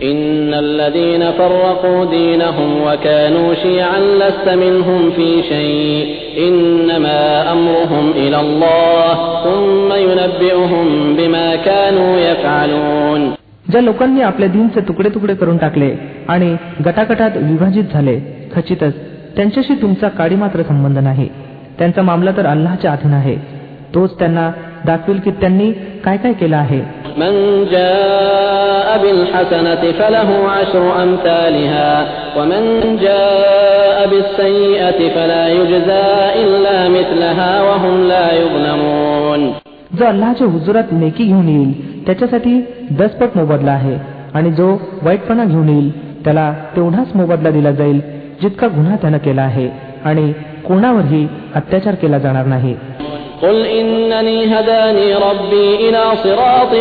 إن الذين فرقوا دينهم وكانوا شيعا لست منهم في شيء إنما أمرهم إلى الله ثم ينبئهم بما كانوا يفعلون ज्या लोकांनी आपल्या दिनचे तुकडे तुकडे करून टाकले आणि गटागटात विभाजित झाले खचितच त्यांच्याशी तुमचा काडी मात्र संबंध नाही त्यांचा मामला तर अल्लाच्या अधीन आहे तोच त्यांना दाखवेल की त्यांनी काय काय केलं आहे من جاء بالحسنة فله عشر أمثالها ومن جاء بالسيئة فلا يجزى إلا مثلها وهم لا يظلمون जो अल्लाच्या हुजुरात नेकी घेऊन येईल त्याच्यासाठी दसपट मोबदला आहे आणि जो वाईटपणा घेऊन येईल त्याला तेवढाच मोबदला दिला जाईल जितका गुन्हा त्यानं केला आहे आणि कोणावरही अत्याचार केला जाणार नाही قل إنني هداني ربي إلى صراط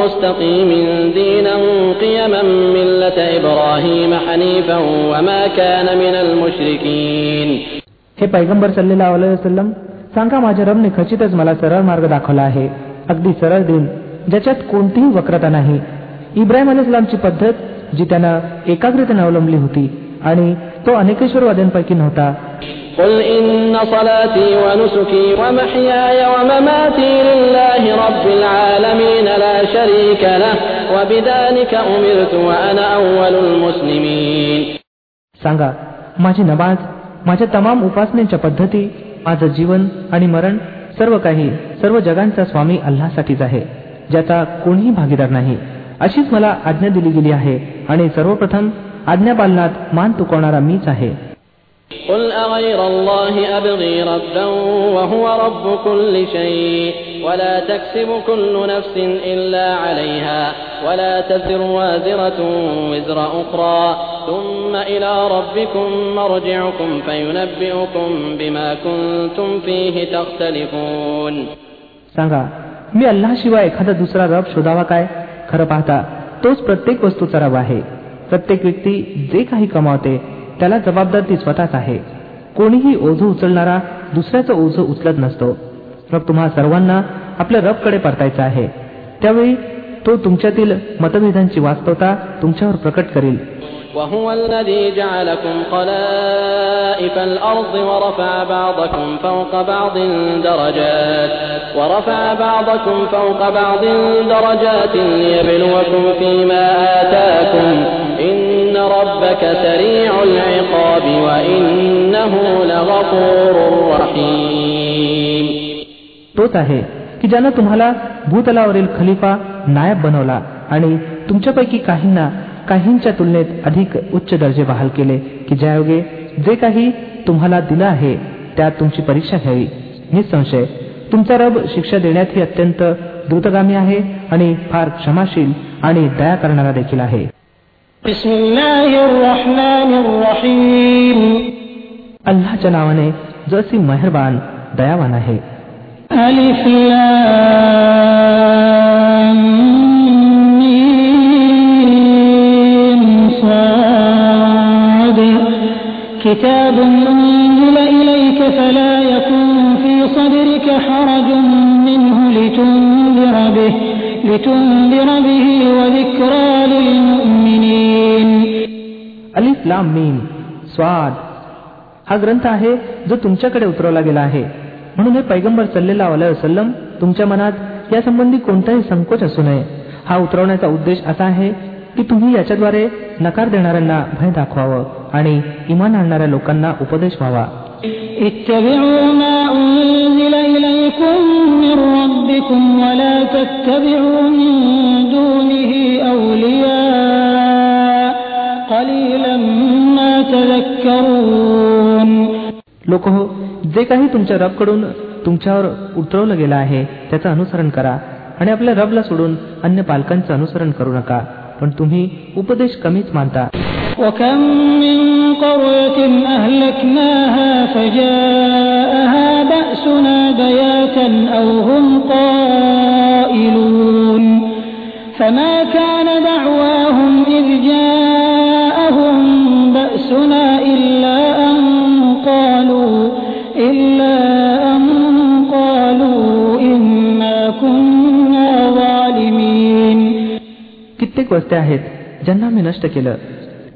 مستقيم دينا قيما ملة إبراهيم حنيفا وما كان من المشركين हे पैगंबर सल्लेला वसलम सांगा माझ्या रबने खचितच मला सरळ मार्ग दाखवला आहे अगदी सरळ दिन ज्याच्यात कोणतीही वक्रता नाही इब्राहिम अलाइस्लामची पद्धत जी त्यानं एकाग्रतेने अवलंबली होती आणि तो अनेकेश्वरवाद्यांपैकी नव्हता قل إن صلاتي ونسكي ومحياي ومماتي لله رب العالمين لا شريك له وبذلك أمرت وأنا أول المسلمين सांगा माझी नमाज माझ्या तमाम उपासनेच्या पद्धती माझं जीवन आणि मरण सर्व काही सर्व जगांचा स्वामी अल्लासाठीच आहे ज्याचा कोणीही भागीदार नाही अशीच मला आज्ञा दिली गेली आहे आणि सर्वप्रथम आज्ञापालनात मान तुकवणारा मीच आहे قل أغير الله أبغي ربا وهو رب كل شيء ولا تكسب كل نفس إلا عليها ولا تزر وازرة وزر أخرى ثم إلى ربكم مرجعكم فينبئكم بما كنتم فيه تختلفون सांगा मी अल्लाशिवाय एखादा दुसरा रब शोधावा काय खरं पाहता तोच प्रत्येक वस्तूचा रब आहे प्रत्येक व्यक्ती जे काही कमावते त्याला जबाबदार ती स्वतःच आहे कोणीही ओझं उचलणारा दुसऱ्याचं ओझं उचलत नसतो मग तुम्हा सर्वांना आपल्या रबकडे परतायचं आहे त्यावेळी तो तुमच्यातील मतभेदांची वास्तवता तुमच्यावर प्रकट करील وهو الذي جعلكم خلائف الأرض ورفع بعضكم فوق بعض درجات ورفع بعضكم فوق بعض درجات ليبلوكم فيما آتاكم إن ربك سريع العقاب وإنه لغفور رحيم तोच आहे की ज्यानं तुम्हाला भूतलावरील खलिफा नायब बनवला आणि तुमच्यापैकी काहींना काहींच्या तुलनेत अधिक उच्च दर्जे बहाल केले की ज्यायोगे जे काही तुम्हाला दिलं आहे त्यात तुमची परीक्षा घ्यावी निसंशय तुमचा रब शिक्षा देण्यातही अत्यंत द्रुतगामी आहे आणि फार क्षमाशील आणि दया करणारा देखील आहे بسم الله الرحمن الرحيم अल्लाच्या नावाने जो असी मेहरबान दयावान आहे ألف لام ميم صاد كتاب أنزل إليك فلا يكن في صدرك حرج منه لتنذر به لتنذر به وذكرى للمؤمنين अलिफ लाम मीम स्वाद हा ग्रंथ आहे जो तुमच्याकडे उतरवला गेला आहे म्हणून हे पैगंबर सल्लेला वसलम तुमच्या मनात यासंबंधी कोणताही संकोच असू नये हा उतरवण्याचा उद्देश असा आहे की तुम्ही याच्याद्वारे नकार देणाऱ्यांना भय दाखवावं आणि इमान आणणाऱ्या लोकांना उपदेश व्हावा ربكم ولا تتبعوا من دونه أولياء قليلا ما تذكرون लोक हो जे काही तुमच्या रबकडून तुमच्यावर उतरवलं गेलं आहे त्याचं अनुसरण करा आणि आपल्या रबला सोडून अन्य पालकांचं अनुसरण करू नका पण तुम्ही उपदेश कमीच मानता وكم من قرية أهلكناها فجاءها بأسنا بياتا أو هم قائلون فما كان دعواهم إذ جاءهم بأسنا إلا أن قالوا إلا أن قالوا إنا كنا ظالمين कित्येक वस्त्या आहेत ज्यांना आम्ही नष्ट केलं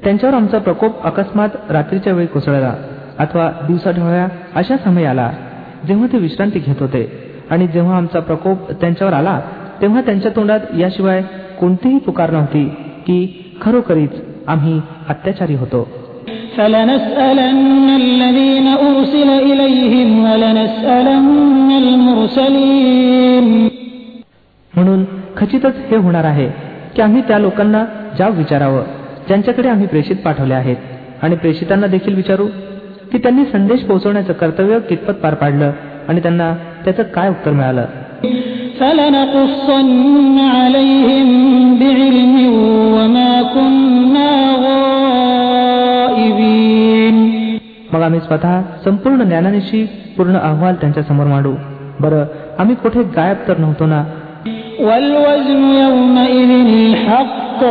त्यांच्यावर आमचा प्रकोप अकस्मात रात्रीच्या वेळी कोसळला अथवा दिवसा ढवळ्या अशा समय आला जेव्हा ते विश्रांती घेत होते आणि जेव्हा आमचा प्रकोप त्यांच्यावर आला तेव्हा त्यांच्या तोंडात याशिवाय कोणतीही पुकार नव्हती की खरोखरीच आम्ही अत्याचारी होतो. म्हणून खचितच हे होणार आहे की आम्ही त्या लोकांना जाव विचारावं ज्यांच्याकडे आम्ही प्रेषित पाठवले आहेत. आणि प्रेषितांना देखील विचारू की त्यांनी संदेश पोहोचवण्याचं कर्तव्य कितपत पार पाडलं आणि त्यांना त्याचं काय उत्तर मिळालं मग आम्ही स्वतः संपूर्ण ज्ञानानिशी पूर्ण अहवाल त्यांच्या समोर मांडू बरं आम्ही कुठे गायब तर नव्हतो ना والوزن يومئذ الحق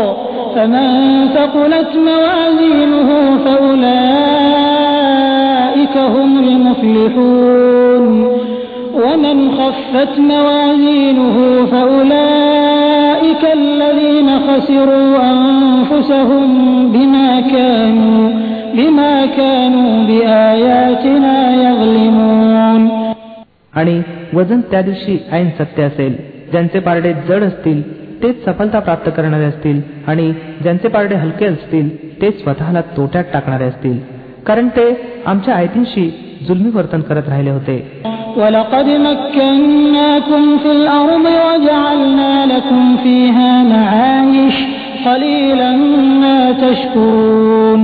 فمن ثقلت موازينه فأولئك هم المفلحون ومن خفت موازينه فأولئك الذين خسروا أنفسهم بما كانوا بما كانوا بآياتنا يظلمون आणि वजन त्या दिवशी ऐन सत्य असेल ज्यांचे पारडे जड असतील तेच सफलता प्राप्त करणारे असतील आणि ज्यांचे पारडे हलके असतील तेच स्वतःला तोट्यात टाकणारे असतील कारण ते आमच्या आयतींशी जुलमी वर्तन करत राहिले होते ولقد مكناكم في الأرض وجعلنا لكم فيها معايش قليلا ما تشكرون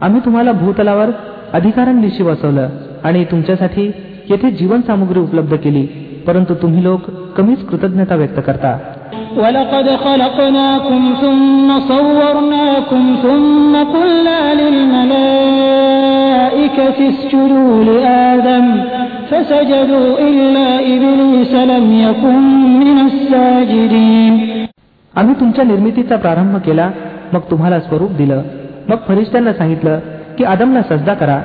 आम्ही तुम्हाला भूतलावर अधिकारांविषयी वसवलं आणि तुमच्यासाठी येथे जीवन सामुग्री उपलब्ध केली परंतु तुम्ही लोक कमीच कृतज्ञता व्यक्त करता ولقد خلقناكم ثم صورناكم ثم قلنا للملائكة اسجدوا لآدم فسجدوا إلا إبليس لم يكن من الساجدين आम्ही तुमच्या निर्मितीचा प्रारंभ केला मग तुम्हाला स्वरूप दिलं मग फरिश्त्यांना सांगितलं की आदमला सजदा करा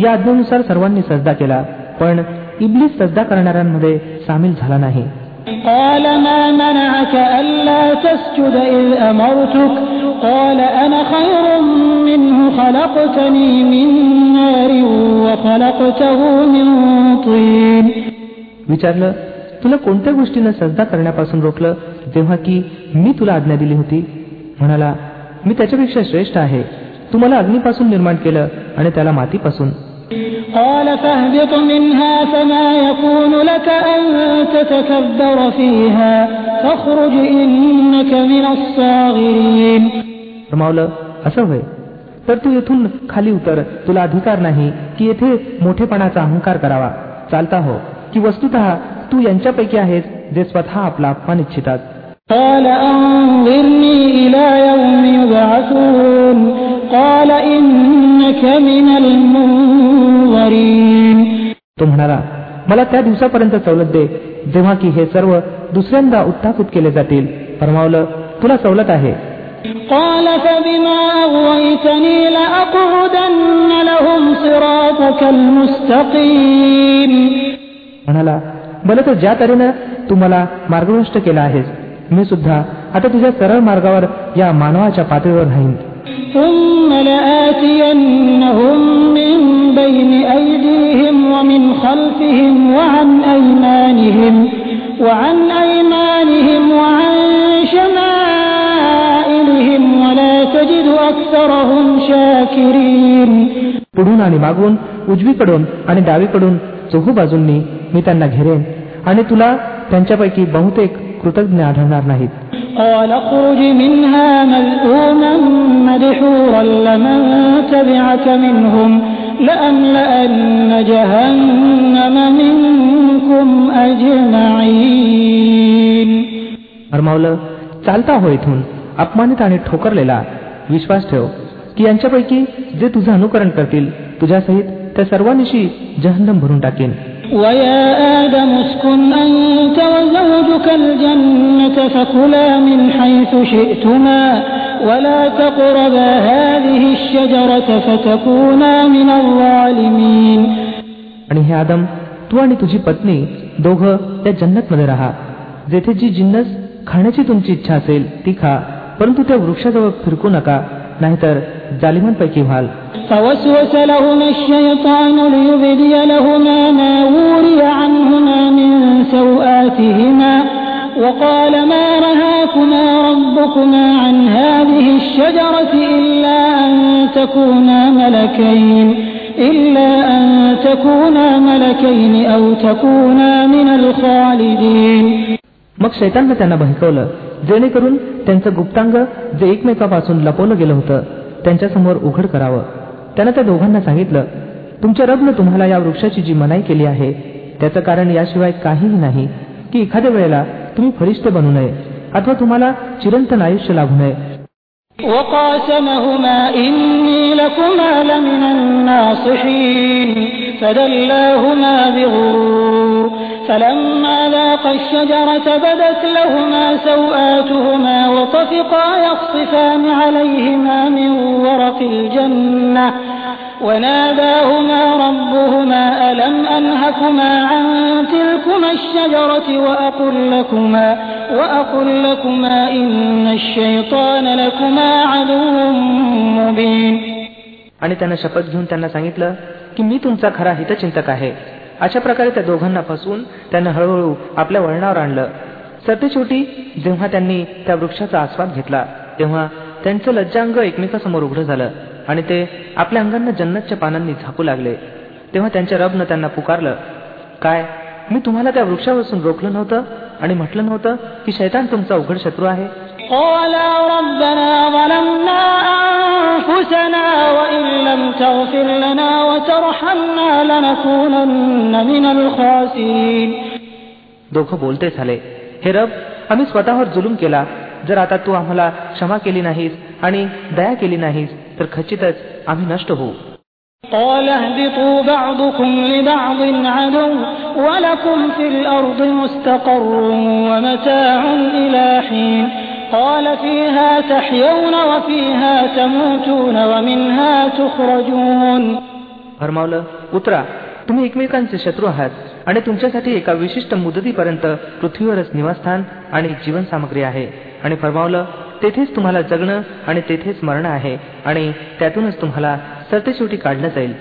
या आज्ञेनुसार सर्वांनी सजदा केला पण इबलीस सजदा करणाऱ्यांमध्ये सामील झाला नाही قال ما منعك ألا تسجد إذ أمرتك قال أنا خير منه خلقتني من نار وخلقته من طين विचारलं तुला कोणत्या गोष्टीनं सजदा करण्यापासून रोखलं जेव्हा की मी तुला आज्ञा दिली होती म्हणाला मी त्याच्यापेक्षा श्रेष्ठ आहे तू मला अग्नीपासून निर्माण केलं आणि त्याला मातीपासून قال فاهبط منها فما يكون لك أن تتكبر فيها فاخرج إنك من الصاغرين रमावलं असं होय तर तू येथून खाली उतर तुला अधिकार नाही की येथे मोठेपणाचा अहंकार करावा चालता हो की वस्तुत तू यांच्यापैकी आहेस जे स्वतः आपला अपमान इच्छितात قال أنظرني إلى يوم يبعثون قال إنك من المنظرين तो म्हणाला मला त्या दिवसापर्यंत सवलत दे जेव्हा की हे सर्व दुसऱ्यांदा उत्थापित केले जातील. फरमावलं तुला सवलत आहे. म्हणाला बल तर ज्या तऱ्हेनं तू मला मार्गभ्रष्ट केला आहेस मी सुद्धा आता तुझ्या सरळ मार्गावर या मानवाच्या पातळीवर राहीन. ثم لآتينهم من بين أيديهم ومن خلفهم وعن أيمانهم وعن أيمانهم وعن شمائلهم ولا تجد أكثرهم شاكرين पुढून आणि मागून उजवीकडून आणि डावीकडून चोहू बाजूंनी मी त्यांना घेरेन आणि तुला त्यांच्यापैकी बहुतेक कृतज्ञ आढळणार नाहीत قال اخرج منها ملؤوما مدحورا لمن تبعك منهم لأملأن جهنم منكم أجمعين फरमावलं चालता हो इथून अपमानित आणि ठोकरलेला विश्वास ठेव की यांच्यापैकी जे तुझं अनुकरण करतील तुझ्यासहित त्या सर्वांनिशी जहन्नम भरून टाकेन ويا آدم اسكن أنت وزوجك الجنة فكلا من حيث شئتما ولا تقربا هذه الشجرة فتكونا من الظالمين आणि हे आदम तू आणि तुझी पत्नी दोघं त्या जन्नत मध्ये राहा जेथे जी जिन्नस खाण्याची तुमची इच्छा असेल ती खा परंतु त्या वृक्षाजवळ फिरकू नका नाहीतर जालिमांपैकी व्हाल فوسوس لهما الشيطان ليبدي لهما ما وقال ما رهاكما ربكما عن هذه الشجرة إلا أن تكونا ملكين إلا أن تكونا ملكين أو تكونا من الخالدين मग शैताननं त्यांना बहकवलं जेणेकरून त्यांचं गुप्तांग जे एकमेकापासून लपवलं गेलं होतं त्यांच्यासमोर उघड करावं त्यानं त्या दोघांना सांगितलं तुमच्या रबनं तुम्हाला या वृक्षाची जी मनाई केली आहे त्याचं कारण याशिवाय काहीही नाही की एखाद्या वेळेला तुम्ही फरिश्ते बनू नये अथवा तुम्हाला चिरंतन आयुष्य लाभू नये وقاسمهما إني لكما لمن الناصحين فدلاهما بغرور فلما ذاقا الشجرة بدت لهما سوآتهما وطفقا يخصفان عليهما من ورق الجنة وناداهما ربهما ألم أنهكما عن تلكما الشجرة وأقل لكما وأقل لكما إن الشيطان لكما عدو مبين आणि त्यांना शपथ घेऊन त्यांना सांगितलं की मी तुमचा खरा हितचिंतक आहे अशा प्रकारे त्या दोघांना फसवून त्यांना हळूहळू आपल्या वळणावर आणलं सरतेशेवटी जेव्हा त्यांनी त्या वृक्षाचा आस्वाद घेतला तेव्हा त्यांचं लज्जांग एकमेकासमोर उघडं झालं आणि ते आपल्या अंगांना जन्नतच्या पानांनी झाकू लागले. तेव्हा त्यांच्या रबनं त्यांना पुकारलं काय मी तुम्हाला त्या वृक्षापासून रोखलं नव्हतं आणि म्हटलं नव्हतं की शैतान तुमचा उघड शत्रू आहे? दोघं बोलते झाले हे रब आम्ही स्वतःवर जुलूम केला. जर आता तू आम्हाला क्षमा केली नाहीस आणि दया केली नाहीस तर खचितच आम्ही नष्ट होऊ قال اهبطوا بعضكم لبعض عدو ولكم في الأرض مستقر ومتاع إلى حين قال فيها تحيون وفيها تموتون ومنها تخرجون फरमावलं उतरा तुम्ही एकमेकांचे शत्रू आहात आणि तुमच्यासाठी एका विशिष्ट मुदतीपर्यंत पृथ्वीवरच निवासस्थान आणि जीवनसामग्री आहे आणि फरमावलं तेथेच तुम्हाला जगणं आणि तेथेच मरणं आहे आणि त्यातूनच तुम्हाला सरतेशेवटी काढलं जाईल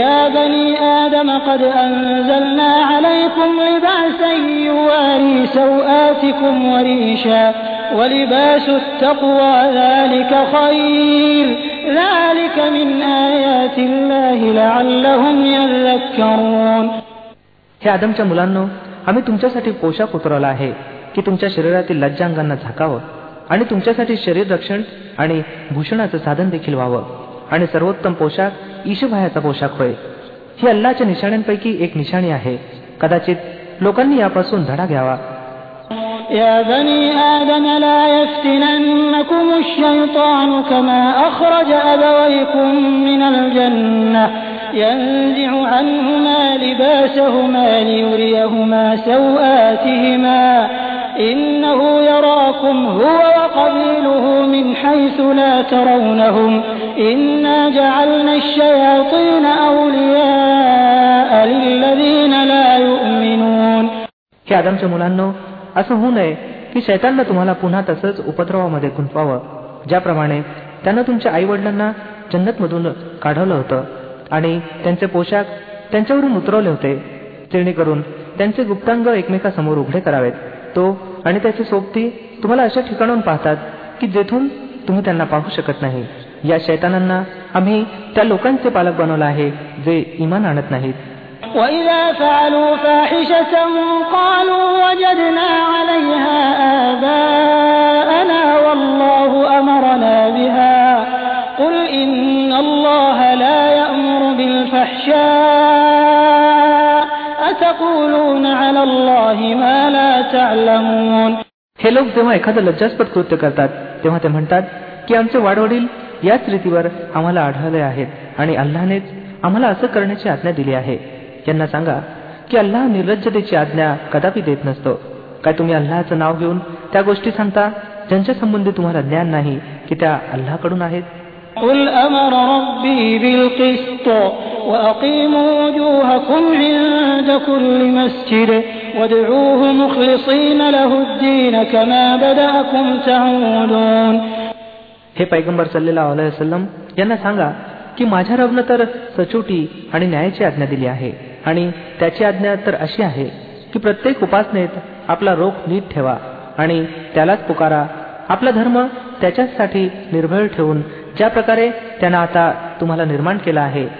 يا بني آدم قد أنزلنا عليكم لباسا يواري سوآتكم وريشا ولباس التقوى ذلك خير ذلك من آيات الله لعلهم يذكرون हे आदमच्या मुलांना आम्ही तुमच्यासाठी पोशाख उतरवला आहे की तुमच्या शरीरातील लज्जांगांना झाकावं आणि तुमच्यासाठी शरीर रक्षण आणि भूषणाचं साधन देखील व्हावं आणि सर्वोत्तम पोशाख ईशभायाचा पोशाख होय ही अल्लाच्या निशाण्यांपैकी एक निशाणी आहे कदाचित लोकांनी यापासून धडा घ्यावा يا بني آدم لا يفتننكم الشيطان كما أخرج أبويكم من الجنة ينزع عنهما لباسهما ليريهما سوآتهما إنه يراكم هو وقبيله من حيث لا ترونهم إنا جعلنا الشياطين أولياء للذين لا يؤمنون हे आदमच्या मुलांना असं होऊ नये की शैताननं तुम्हाला पुन्हा तसंच उपद्रवामध्ये गुंतवावं ज्याप्रमाणे त्यानं तुमच्या आई वडिलांना जन्नतमधून काढवलं होतं आणि त्यांचे पोशाख त्यांच्यावरून उतरवले होते जेणेकरून त्यांचे गुप्तांग एकमेकासमोर उघडे करावेत तो आणि त्याचे सोबती तुम्हाला अशा ठिकाणाहून पाहतात की जेथून तुम्ही त्यांना पाहू शकत नाही या शैतानांना आम्ही त्या लोकांचे पालक बनवलं आहे जे इमान आणत नाहीत وإذا فعلوا فاحشة قالوا وجدنا عليها آباءنا والله أمرنا بها قل إن الله لا يأمر بالفحشاء أتقولون على الله ما لا تعلمون हे लोक जेव्हा एखादं लज्जास्पद कृत्य करतात तेव्हा ते म्हणतात की आमचे वाडवडील याच रीतीवर आम्हाला आढळले आहेत आणि अल्लानेच आम्हाला असं करण्याची आज्ञा दिली आहे यांना सांगा की अल्लाह निर्लज्जतेची आज्ञा कदापि देत नसतो काय तुम्ही अल्लाचं नाव घेऊन त्या गोष्टी सांगता ज्यांच्या संबंधी तुम्हाला ज्ञान नाही की त्या अल्लाकडून आहेत قل أمر ربي بالقسط وأقيموا وجوهكم عند كل مسجد وادعوه مخلصين له الدين كما بدأكم تعودون हे पैगंबर सल्लेला वसलम यांना सांगा की माझ्या रबनं तर सचोटी आणि न्यायाची आज्ञा दिली आहे आणि त्याची आज्ञा तर अशी आहे की प्रत्येक उपासनेत आपला रोख नीट ठेवा आणि त्यालाच पुकारा आपला धर्म त्याच्यासाठी निर्भय ठेवून ज्या प्रकारे त्यानं आता तुम्हाला निर्माण केला आहे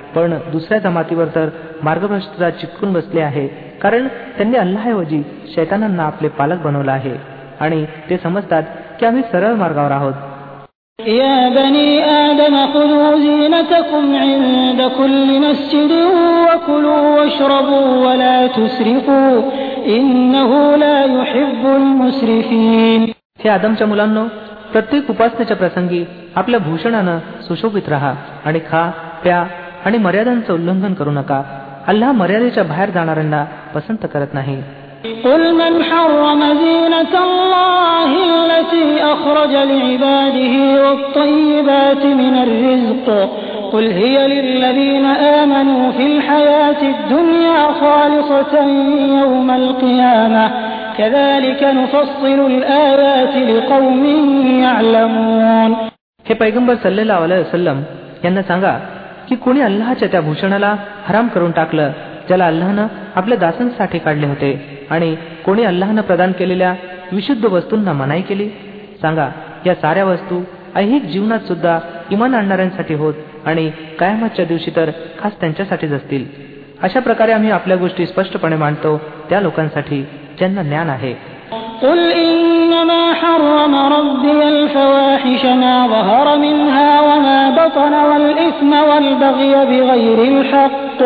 पण दुसऱ्या जमातीवर तर मार्गभ्रष्टता चिटकून बसले आहे कारण त्यांनी अल्लाऐवजी शैतानांना आपले पालक बनवलं आहे आणि ते समजतात की आम्ही सरळ मार्गावर आहोत يا بني آدم خذوا زينتكم عند كل مسجد وكلوا واشربوا ولا تسرفوا إنه لا يحب المسرفين हे आदमच्या मुलांनो प्रत्येक उपासनेच्या प्रसंगी आपल्या भूषणानं सुशोभित राहा आणि खा प्या आणि मर्यादांचं उल्लंघन करू नका अल्लाह मर्यादेच्या बाहेर जाणाऱ्यांना पसंत करत नाही قل من حرم زينة الله التي أخرج لعباده والطيبات من الرزق قل هي للذين آمنوا في الحياة الدنيا خالصة يوم القيامة كذلك نفصل الآيات لقوم يعلمون हे पैगंबर सल्लेला वसलम यांना सांगा की कोणी अल्लाच्या त्या भूषणाला हराम करून टाकलं ज्याला अल्लानं आपल्या दासांसाठी काढले होते आणि कोणी अल्लानं प्रदान केलेल्या विशुद्ध वस्तूंना मनाई केली? सांगा या साऱ्या वस्तू ऐहिक जीवनात सुद्धा इमान आणणाऱ्यांसाठी होत आणि कायमातच्या दिवशी तर खास त्यांच्यासाठीच असतील. अशा प्रकारे आम्ही आपल्या गोष्टी स्पष्टपणे मांडतो त्या लोकांसाठी ज्यांना ज्ञान आहे. قل إنما حرم ربي الفواحش ما ظهر منها وما بطن والإثم والبغي بغير الحق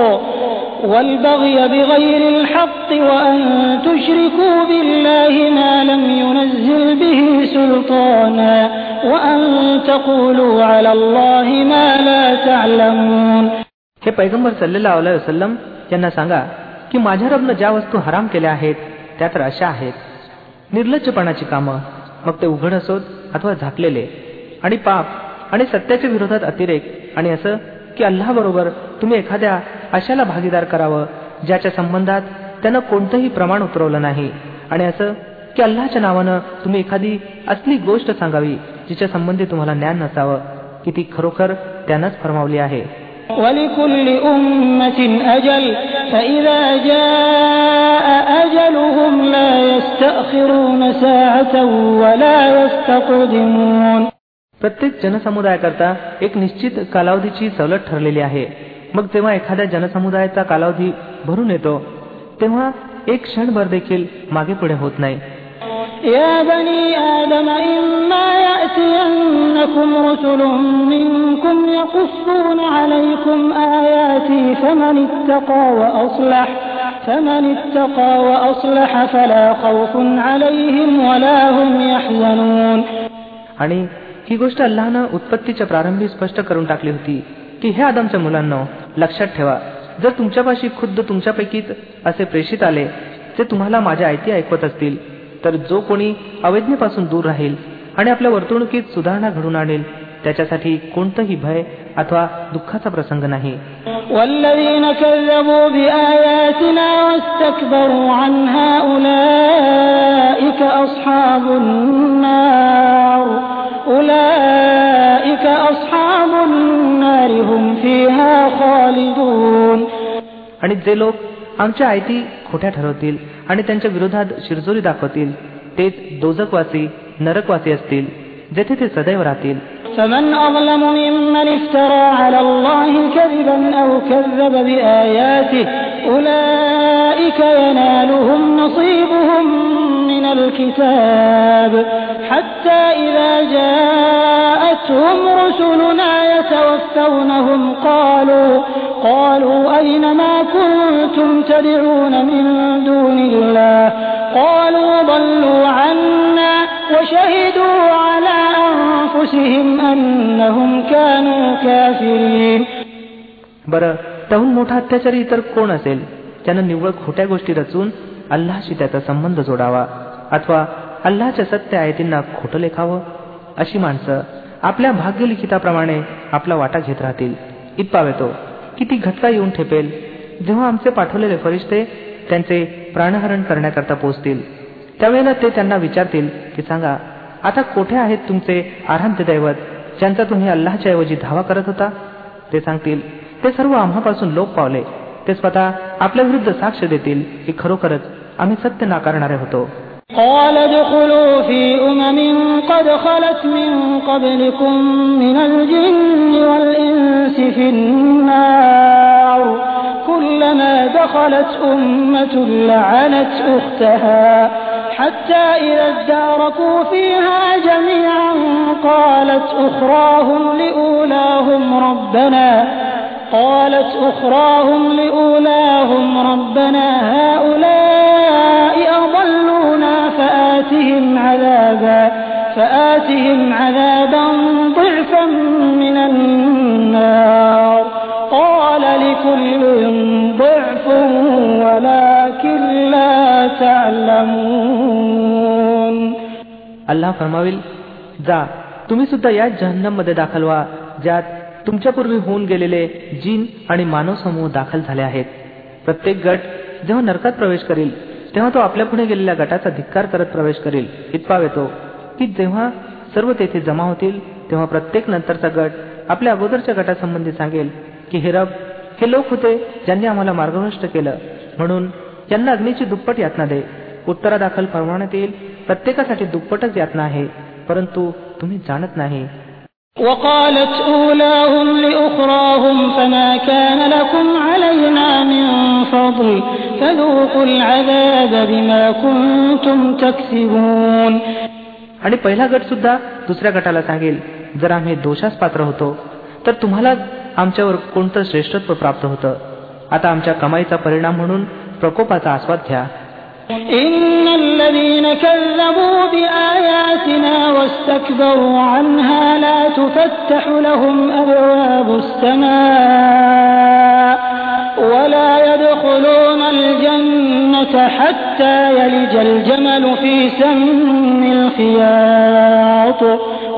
والبغي بغير الحق وأن تشركوا بالله ما لم ينزل به سلطانا وأن تقولوا على الله ما لا تعلمون हे पैगंबर सल्लेला वसलम यांना सांगा की माझ्या रबनं ज्या वस्तू हराम केल्या आहेत त्या तर अशा आहेत निर्लज्जपणाची कामं. मग ते उघड असोत अथवा झाकलेले. आणि पाप आणि सत्याच्या विरोधात अतिरेक. आणि असं की अल्लाबरोबर तुम्ही एखाद्या अशाला भागीदार करावं ज्याच्या संबंधात त्यानं कोणतंही प्रमाण उतरवलं नाही. आणि असं की अल्लाच्या नावानं तुम्ही एखादी असली गोष्ट सांगावी जिच्या संबंधी तुम्हाला ज्ञान नसावं की ती खरोखर त्यानंच फरमावली आहे. ولكل أمة أجل فإذا جاء أجلهم لا يستأخرون ساعة ولا يستقدمون प्रत्येक जनसमुदायाकरता एक निश्चित कालावधीची सवलत ठरलेली आहे मग जेव्हा एखाद्या जनसमुदायाचा कालावधी भरून येतो तेव्हा एक क्षणभर देखील मागे पुढे होत नाही يا بني آدم إما يأتينكم رسل منكم يقصون عليكم آياتي فمن اتقى وأصلح فمن اتقى وأصلح فلا خوف عليهم ولا هم يحزنون आणि ही गोष्ट अल्लानं उत्पत्तीच्या प्रारंभी स्पष्ट करून टाकली होती की हे आदमच्या मुलांना लक्षात ठेवा जर तुमच्यापाशी खुद्द तुमच्यापैकीच असे प्रेषित आले जे तुम्हाला माझ्या आयती ऐकवत असतील तर जो कोणी अवैज्ञापासून दूर राहील आणि आपल्या वर्तणुकीत सुधारणा घडून आणेल. त्याच्यासाठी कोणतंही भय अथवा दुःखाचा प्रसंग नाही. आणि जे लोक आमच्या आयती खोट्या ठरवतील आणि त्यांच्या विरोधात शिरजोरी दाखवतील तेच दोजकवासी नरकवासी असतील जेथे ते सदैव राहतील فمن أظلم ممن افترى على الله كذبا أو كذب بآياته أولئك ينالهم نصيبهم من الكتاب حتى إذا جاءتهم رسلنا يتوفونهم قالوا قالوا أين ما كنتم تدعون من دون الله قالوا ضلوا عنا وشهدوا على أنفسهم أنهم كانوا كافرين बरं त्याहून मोठा अत्याचारी इतर कोण असेल त्यानं निव्वळ खोट्या गोष्टी रचून अल्लाशी त्याचा संबंध जोडावा अथवा अल्लाच्या सत्य आयतींना खोटं लेखावं अशी माणसं आपल्या भाग्यलिखिताप्रमाणे आपला वाटा घेत राहतील इतपावे तो किती घटका येऊन ठेपेल जेव्हा आमचे पाठवलेले फरिश्ते त्यांचे प्राणहरण करण्याकरता पोचतील त्यावेळेला ते त्यांना विचारतील की सांगा आता कोठे आहेत तुमचे आराध्य दैवत ज्यांचा तुम्ही अल्लाच्या ऐवजी धावा करत होता ते सांगतील ते सर्व आम्हापासून लोक पावले ते स्वतः आपल्या विरुद्ध साक्ष देतील की खरोखरच आम्ही सत्य नाकारणारे होतो قال ادخلوا في أمم قد خلت من قبلكم من الجن والإنس في النار كلما دخلت أمة لعنت أختها حتى إذا اداركوا فيها جميعا قالت أخراهم لأولاهم ربنا قالت أخراهم لأولاهم ربنا هؤلاء أضلونا فآتهم عذابا فآتهم عذابا ضعفا من النار. قال لكل ضعف ولكن لا تعلمون अल्लाह फरमाविल जा तुम्ही सुद्धा याच जहन्नम मध्ये दाखल व्हा ज्यात तुमच्यापूर्वी होऊन गेलेले जीन आणि मानव समूह दाखल झाले आहेत प्रत्येक गट जेव्हा नरकात प्रवेश करील तेव्हा तो आपल्या पुढे गेलेल्या गटाचा धिक्कार करत प्रवेश करील इतपाव येतो की जेव्हा सर्व तेथे जमा होतील तेव्हा प्रत्येक नंतरचा गट आपल्या अगोदरच्या गटासंबंधी सांगेल की हे रब हे लोक होते ज्यांनी आम्हाला मार्गभ्रष्ट केलं म्हणून यांना अग्नीची दुप्पट यातना दे उत्तरादाखल फरमावण्यात येईल प्रत्येकासाठी दुप्पटच यातना आहे परंतु तुम्ही जाणत नाही وقالت أولاهم لأخراهم فما كان لكم علينا من فضل فذوقوا العذاب بما كنتم تكسبون आणि पहिला गट सुद्धा दुसऱ्या गटाला सांगेल जर आम्ही दोषास पात्र होतो तर तुम्हाला आमच्यावर कोणतं श्रेष्ठत्व प्राप्त होतं आता आमच्या कमाईचा परिणाम म्हणून प्रकोपाचा आस्वाद घ्या إن الذين كذبوا بآياتنا واستكبروا عنها لا تفتح لهم أبواب السماء ولا يدخلون الجنة حتى يلج الجمل في سم الخياط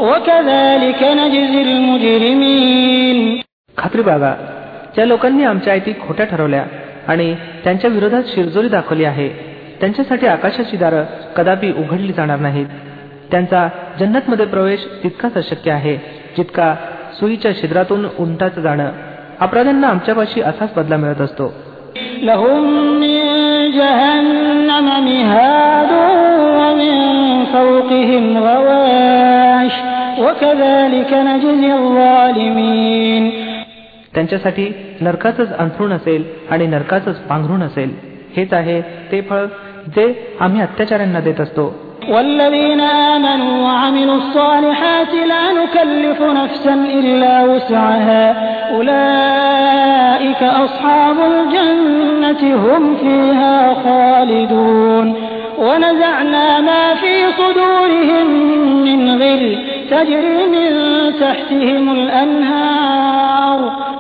وكذلك نجزي المجرمين खात्री बागा ज्या लोकांनी आमच्या आयती खोट्या ठरवल्या आणि त्यांच्या विरोधात शिरजोरी दाखवली आहे त्यांच्यासाठी आकाशाची दारं कदापि उघडली जाणार नाहीत त्यांचा जन्नतमध्ये प्रवेश तितकाच अशक्य आहे जितका सुईच्या छिद्रातून उंटाचं जाणं अपराध्यांना आमच्यापाशी असाच बदला मिळत असतो لهم من جهنم مهاد ومن فوقهم غواش وكذلك نجزي الظالمين त्यांच्यासाठी नरकाचंच अंथरूण असेल आणि नरकाचंच पांघरूण असेल हेच आहे ते फळ जे आम्ही अत्याचाऱ्यांना देत असतो والذين آمنوا وعملوا الصالحات لا نكلف نفسا إلا وسعها أولئك أصحاب الجنة هم فيها خالدون ونزعنا ما في صدورهم من غل تجري من تحتهم الأنهار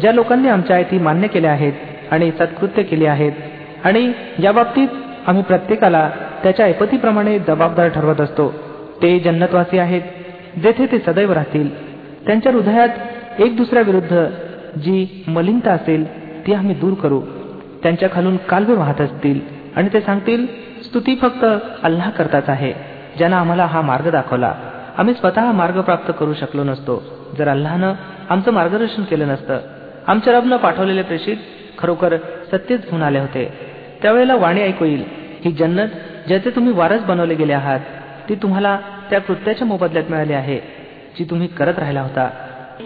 ज्या लोकांनी आमच्या आयती मान्य केल्या आहेत आणि सत्कृत्य केली आहेत आणि या बाबतीत आम्ही प्रत्येकाला त्याच्या ऐपतीप्रमाणे जबाबदार ठरवत असतो ते जन्नतवासी आहेत जेथे ते सदैव राहतील. त्यांच्या हृदयात एक दुसऱ्या विरुद्ध जी मलिनता असेल ती आम्ही दूर करू. त्यांच्या खालून कालवे वाहत असतील आणि ते सांगतील स्तुती फक्त अल्लाह करताच आहे ज्यानं आम्हाला हा मार्ग दाखवला. आम्ही स्वतः मार्ग प्राप्त करू शकलो नसतो जर अल्लानं आमचं मार्गदर्शन केलं नसतं आमच्या रबनं पाठवलेले प्रेषित खरोखर सत्यच घेऊन आले होते त्यावेळेला वाणी ऐकू येईल ही जन्नत ज्याचे तुम्ही वारस बनवले गेले आहात ती तुम्हाला त्या कृत्याच्या मोबदल्यात मिळाली आहे जी तुम्ही करत राहिला होता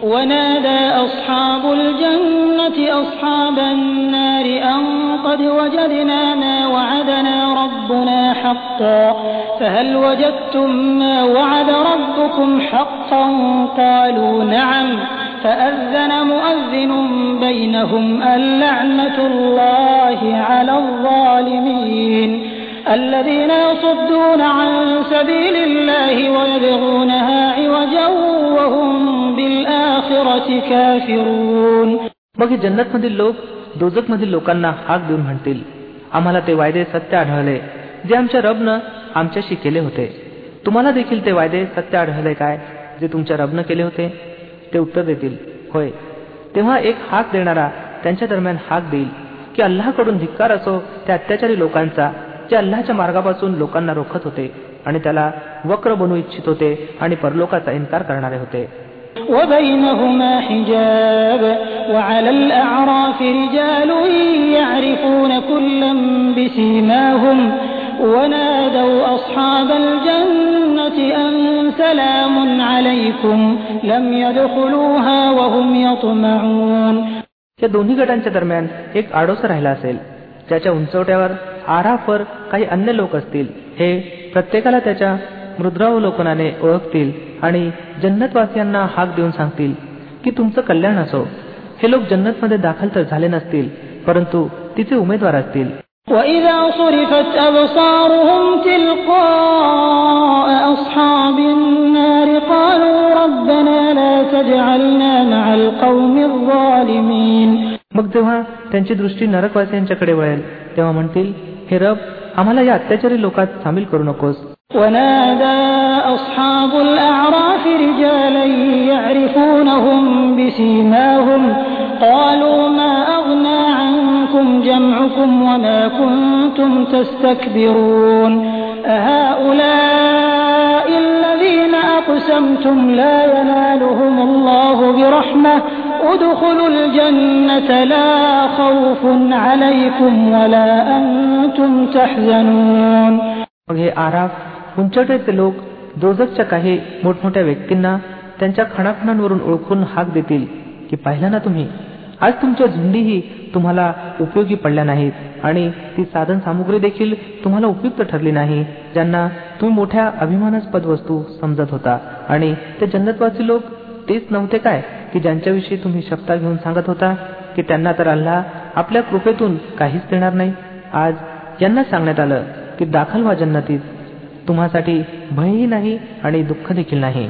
ونادى أصحاب الجنة أصحاب النار أن قد وجدنا ما وعدنا ربنا حقا فهل وجدتم ما وعد ربكم حقا قالوا نعم فأذن مؤذن بينهم اللعنة الله على الظالمين الذين يصدون عن سبيل الله ويبغونها عوجا وهم بالآخرة كافرون मग हे जन्नतमधील लोक दोजकमधील लोकांना हाक देऊन म्हणतील आम्हाला ते वायदे सत्य आढळले जे आमच्या रबनं आमच्याशी केले होते तुम्हाला देखील ते वायदे सत्य आढळले काय जे तुमच्या रबनं केले होते ते उत्तर देतील होय तेव्हा एक हाक देणारा त्यांच्या दरम्यान हाक देईल की अल्लाकडून धिक्कार असो त्या अत्याचारी लोकांचा जे अल्लाच्या मार्गापासून लोकांना रोखत होते आणि त्याला वक्र बनवू इच्छित होते आणि परलोकाचा इन्कार करणारे होते وبينهما حجاب وعلى الأعراف رجال يعرفون كلا بسيماهم ونادوا أصحاب الجنة أن سلام عليكم لم يدخلوها وهم يطمعون या दोन्ही गटांच्या दरम्यान एक आडोसा राहिला असेल ज्याच्या उंचवट्यावर आराफवर काही अन्य लोक असतील हे प्रत्येकाला त्याच्या मृद्रावलोकनाने ओळखतील आणि जन्नतवासियांना हाक देऊन सांगतील की तुमचं कल्याण असो हे लोक जन्नतमध्ये दाखल तर झाले नसतील परंतु तिचे उमेदवार असतील وإذا صرفت أبصارهم تلقاء أصحاب النار قالوا ربنا لا تجعلنا مع القوم الظالمين मग जेव्हा त्यांची दृष्टी नरकवासियांच्याकडे वळेल तेव्हा म्हणतील हे रब आम्हाला या अत्याचारी लोकात सामील करू नकोस ونادى أصحاب الأعراف رجالا يعرفونهم بسيماهم قالوا ما أغنى عنكم جمعكم وما كنتم تستكبرون أهؤلاء الذين أقسمتم لا ينالهم الله برحمة ادخلوا الجنة لا خوف عليكم ولا أنتم تحزنون मग हे आराफ उंचटेचे लोक दोजकच्या काही मोठमोठ्या व्यक्तींना त्यांच्या खणाखणांवरून ओळखून हाक देतील की पाहिला ना तुम्ही आज तुमच्या झुंडीही तुम्हाला उपयोगी पडल्या नाहीत. आणि ती साधन सामुग्री देखील तुम्हाला उपयुक्त ठरली नाही ज्यांना तुम्ही मोठ्या अभिमानास्पद वस्तू समजत होता. आणि ते जन्नतवासी लोक तेच नव्हते काय की ज्यांच्याविषयी तुम्ही शपथा घेऊन सांगत होता की त्यांना तर अल्लाह आपल्या कृपेतून काहीच देणार नाही. आज यांना सांगण्यात आलं की दाखल व्हा जन्नतीत. तुम्हासाठी भयही नाही आणि दुःख देखील नाही.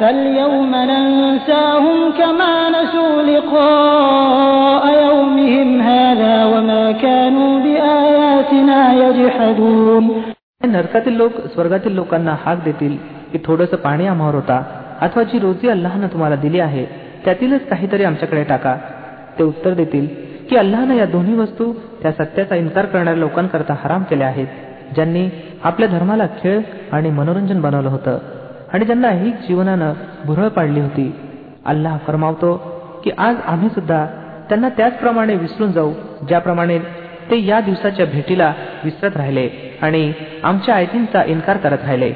فاليوم ننساهم كما نسوا لقاء يومهم هذا وما كانوا بآياتنا يجحدون नरकातील लोक स्वर्गातील लोकांना हाक देतील की थोडंसं पाणी आम्हावर होता अथवा जी रोजी अल्लाहनं तुम्हाला दिली आहे त्यातीलच काहीतरी आमच्याकडे टाका ते उत्तर देतील की अल्लाहनं या दोन्ही वस्तू त्या सत्याचा इन्कार करणाऱ्या लोकांकरता हराम केल्या आहेत ज्यांनी आपल्या धर्माला खेळ आणि मनोरंजन बनवलं होतं आणि ज्यांना ही जीवनानं भुरळ पाडली होती अल्लाह फरमावतो की आज आम्ही सुद्धा त्यांना त्याचप्रमाणे विसरून जाऊ ज्याप्रमाणे ते या दिवसाच्या भेटीला विसरत राहिले आणि आमच्या आयतींचा इन्कार करत राहिले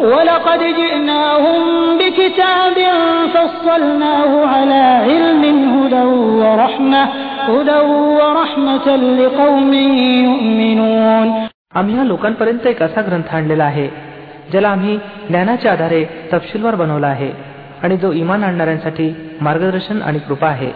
ولقد جئناهم بكتاب فصلناه على علم هدى ورحمة هدى ورحمة لقوم يؤمنون आम्ही ह्या लोकांपर्यंत एक असा ग्रंथ आणलेला आहे ज्याला आम्ही ज्ञानाच्या आधारे तपशीलवार बनवला आहे आणि जो इमान आणणाऱ्यांसाठी मार्गदर्शन आणि कृपा आहे.